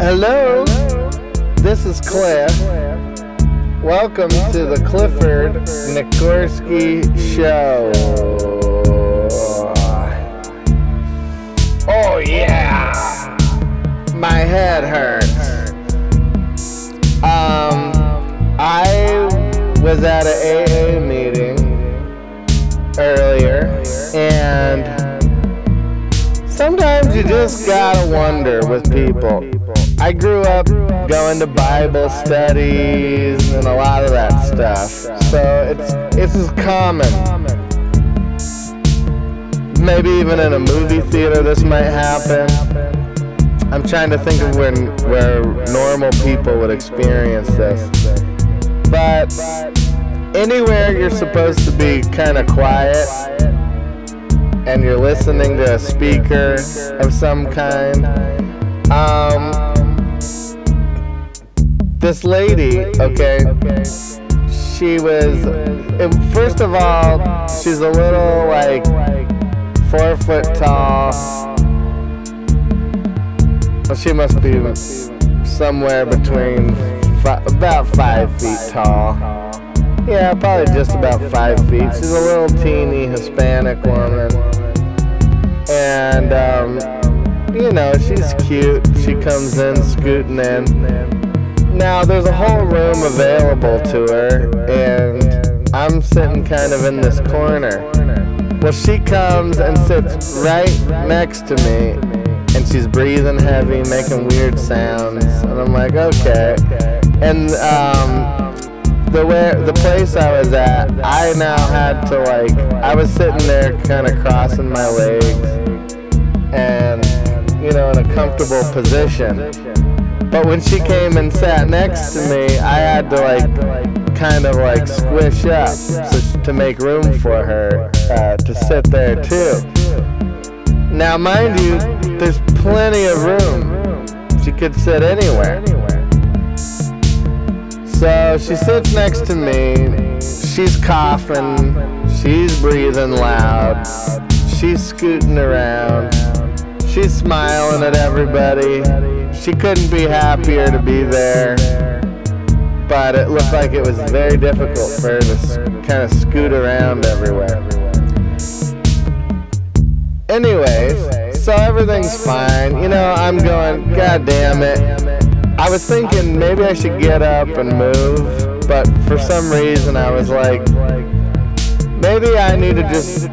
Hello, this is Cliff. Welcome to the Clifford Nikorsky Show. Oh, yeah! My head hurts. Um, I was at an AA meeting earlier, and sometimes you just gotta wonder with people. I grew up going to Bible studies and a lot of that stuff, so it's it's as common. Maybe even in a movie theater, this might happen. I'm trying to think of when where normal people would experience this, but anywhere you're supposed to be kind of quiet and you're listening to a speaker of some kind. Um, this lady, okay, she was, it, first of all, she's a little like four foot tall. Well, she must be somewhere between fi- about five feet tall. Yeah, probably just about five feet. She's a little teeny Hispanic woman. And, um, you know, she's cute. She comes in scooting in. Now, there's a whole room available to her, and I'm sitting kind of in this corner. Well, she comes and sits right next to me, and she's breathing heavy, making weird sounds. And I'm like, okay. And, um, the way the place I was at, I now had to like I was sitting there kind of crossing my legs and you know in a comfortable position. But when she came and sat next to me, I had to like kind of like squish up so, to make room for her uh, to sit there too. Now, mind you, there's plenty of room. She could sit anywhere. So she sits next to me. She's coughing. She's breathing loud. She's scooting around. She's smiling at everybody. She couldn't be happier to be there. But it looked like it was very difficult for her to kind of scoot around everywhere. Anyways, so everything's fine. You know, I'm going, God damn it. I was thinking maybe I should get up and move, but for some reason I was like, maybe I need to just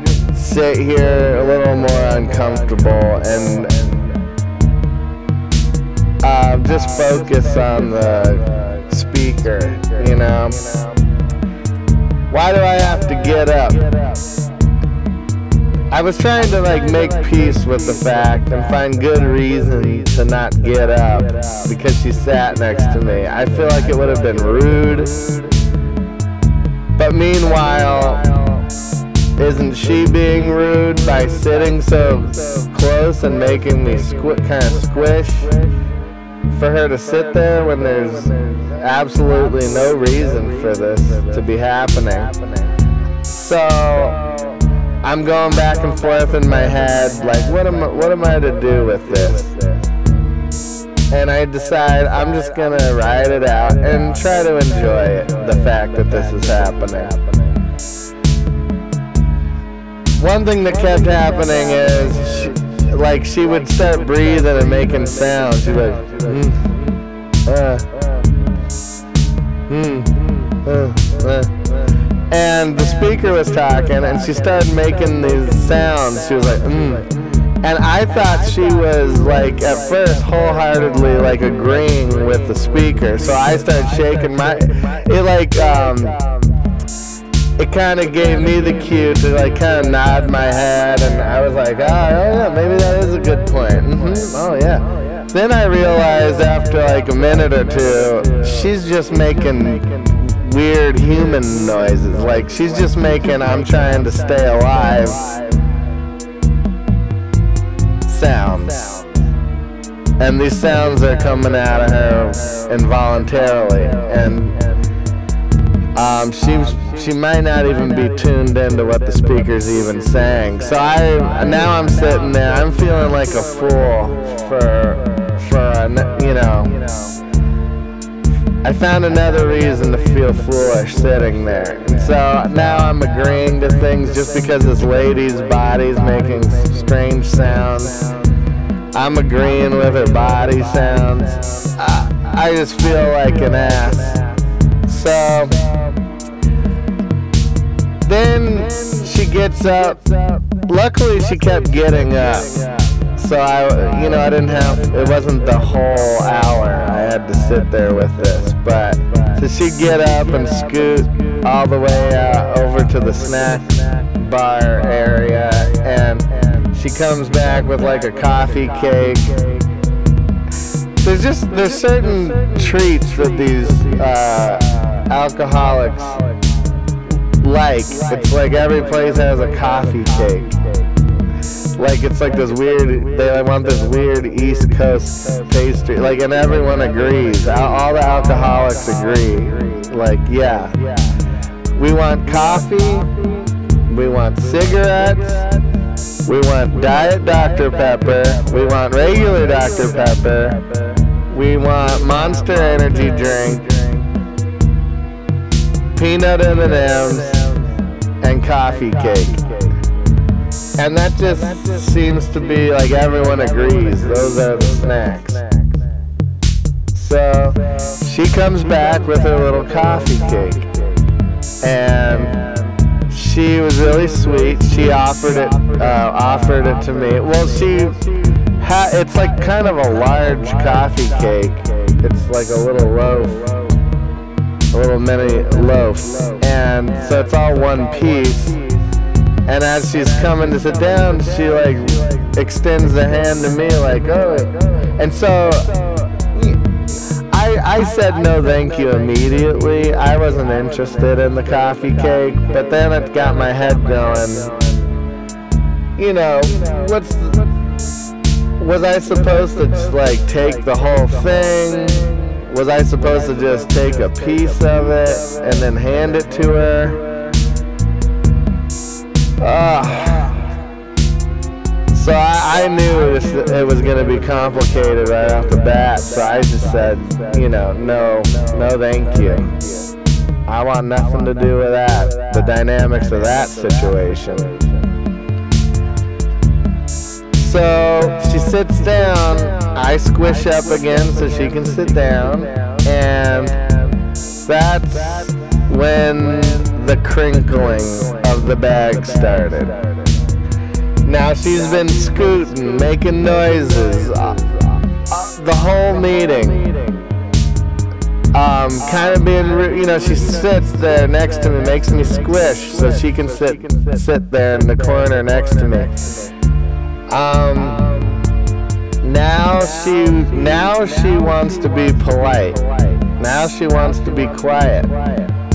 sit here a little more uncomfortable and uh, just focus on the speaker, you know? Why do I have to get up? I was trying to like make peace with the fact and find good reason to not get up because she sat next to me. I feel like it would have been rude. But meanwhile, isn't she being rude by sitting so close and making me squ- kind of squish for her to sit there when there's absolutely no reason for this to be happening? So I'm going back and forth in my head, like, what am I, what am I to do with this? And I decide I'm just gonna ride it out and try to enjoy it, the fact that this is happening. One thing that kept happening is, she, like, she would start breathing and making sounds. She'd like, mm, uh, mm, uh, uh and the speaker was talking and she started making these sounds. She was like, mm. And I thought she was like at first wholeheartedly like agreeing with the speaker. So I started shaking my it like um it kind of gave me the cue to like kind of nod my head and I was like, oh, oh yeah, maybe that is a good point. Mm-hmm. Oh yeah. Then I realized after like a minute or two, she's just making weird human noises. Like she's just making I'm trying to stay alive sounds. And these sounds are coming out of her involuntarily. And um, she she might not even be tuned into what the speaker's even saying. So I now I'm sitting there. I'm feeling like a fool for for you know, I found another reason to feel foolish sitting there. And so now I'm agreeing to things just because this lady's body's making strange sounds. I'm agreeing with her body sounds. I, I just feel like an ass. So then she gets up. Luckily, she kept getting up. So I, you know, I didn't have, it wasn't the whole hour I had to sit there with this. But so she'd get up and scoot all the way uh, over to the snack bar area. And she comes back with like a coffee cake. There's just, there's certain treats that these uh, alcoholics like. It's like every place has a coffee cake. Like it's like this weird. They want this weird East Coast pastry. Like, and everyone agrees. All the alcoholics agree. Like, yeah, we want coffee. We want cigarettes. We want Diet Dr. Pepper. We want regular Dr. Pepper. We want Monster Energy drink. Peanut M&Ms and coffee cake. And that just seems to be like everyone agrees. Those are the snacks. So she comes back with her little coffee cake. And she was really sweet. She offered it uh, offered it to me. Well, she ha- it's like kind of a large coffee cake. It's like a little loaf a little mini loaf. And so it's all one piece. And as she's coming to sit down, she like extends the hand to me like, oh. And so I, I said no thank you immediately. I wasn't interested in the coffee cake, but then it got my head going. You know, what's was I supposed to just like take the whole thing? Was I supposed to just take a piece of it and then hand it to her? Ah. So I, I knew it was, it was going to be complicated right off the bat, so I just said, you know, no, no thank you. I want nothing to do with that, the dynamics of that situation. So she sits down, I squish up again so she can sit down, and that's when the crinkling of the bag started. Now she's been scooting, making noises, uh, uh, the whole meeting. Um, kind of being, you know, she sits there next to me, makes me squish so she can sit sit there in the corner next to me. Um, now she now she wants to be polite. Now she wants to be quiet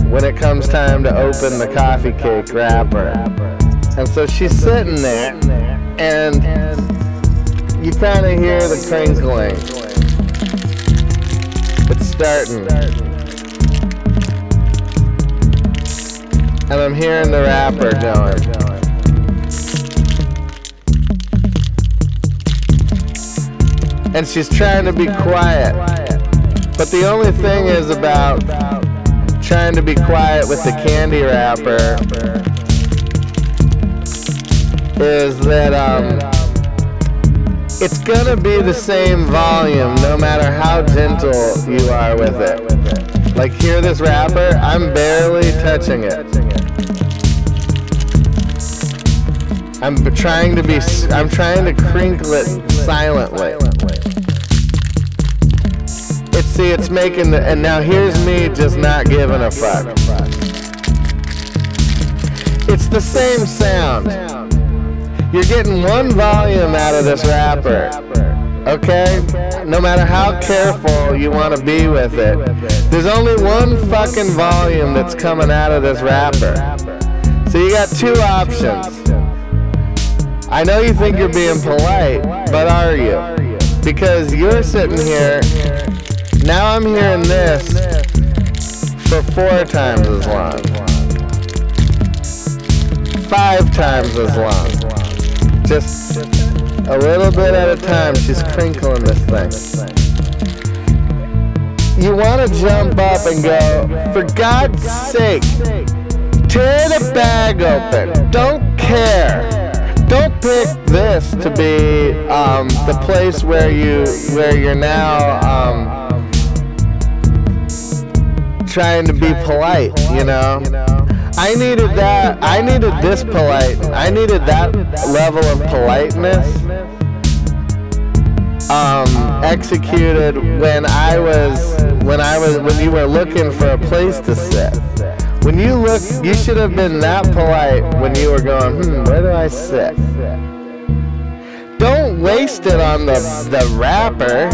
when it comes time to open the coffee cake wrapper. And so she's sitting there, and you kind of hear the crinkling. It's starting. And I'm hearing the wrapper going. And she's trying to be quiet. But the only thing is about trying to be quiet with the candy wrapper is that um, it's gonna be the same volume no matter how gentle you are with it. Like hear this wrapper, I'm barely touching it. I'm trying to be, I'm trying to crinkle it silently. It's see, it's making the, and now here's me just not giving a fuck. It's the same sound. You're getting one volume out of this wrapper. Okay? No matter how careful you want to be with it, there's only one fucking volume that's coming out of this wrapper. So you got two options. I know you think you're being polite, but are you? Because you're sitting here now I'm hearing this for four times as long. Five times as long. Just a little bit at a time, she's crinkling this thing. you want to jump up and go, for God's sake, tear the bag open. Don't care. Don't pick this to be um, the place where you where you're now um, trying to be polite. You know. I needed that. I needed this polite. I needed that level of politeness um, executed when I was when I was when you were looking for a place to sit. When you look, you should have been that polite when you were going, hmm, where do I sit? Don't waste it on the the wrapper.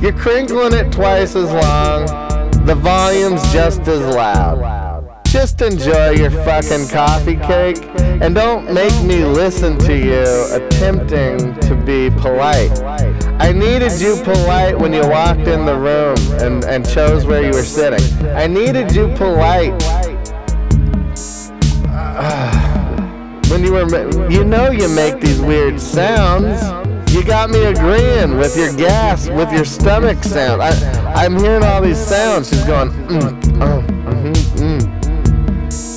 You're crinkling it twice as long. The volume's just as loud. Just enjoy your fucking coffee cake and don't make me listen to you attempting to be polite. I needed you polite when you walked in the room and, and chose where you were sitting. I needed you polite. when you were, you know, you make these weird sounds. You got me agreeing with your gas, with your stomach sound. I, I'm hearing all these sounds. She's going, mm, oh.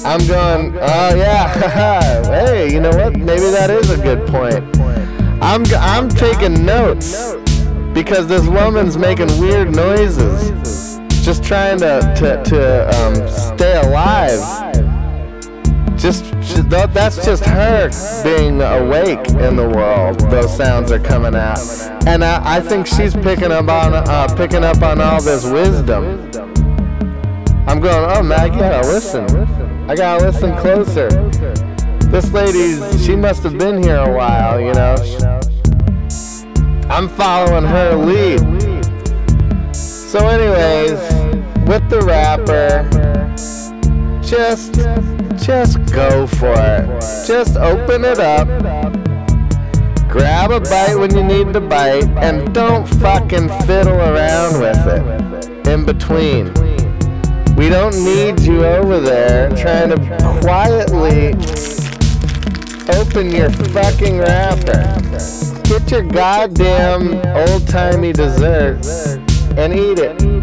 I'm going, oh yeah, hey, you know what? Maybe that is a good point. I'm, I'm taking notes because this woman's making weird noises, just trying to, to, to um, stay alive. Just that's just her being awake in the world. Those sounds are coming out, and I, I think she's picking up on uh, picking up on all this wisdom. I'm going, oh Maggie, gotta listen. I gotta listen closer. This lady, she must have been here a while, you know. I'm following her lead. So, anyways, with the wrapper, just, just go for it. Just open it up. Grab a bite when you need to bite, and don't fucking fiddle around with it in between. We don't need you over there trying to quietly open your fucking wrapper. Get your goddamn old timey dessert and eat it.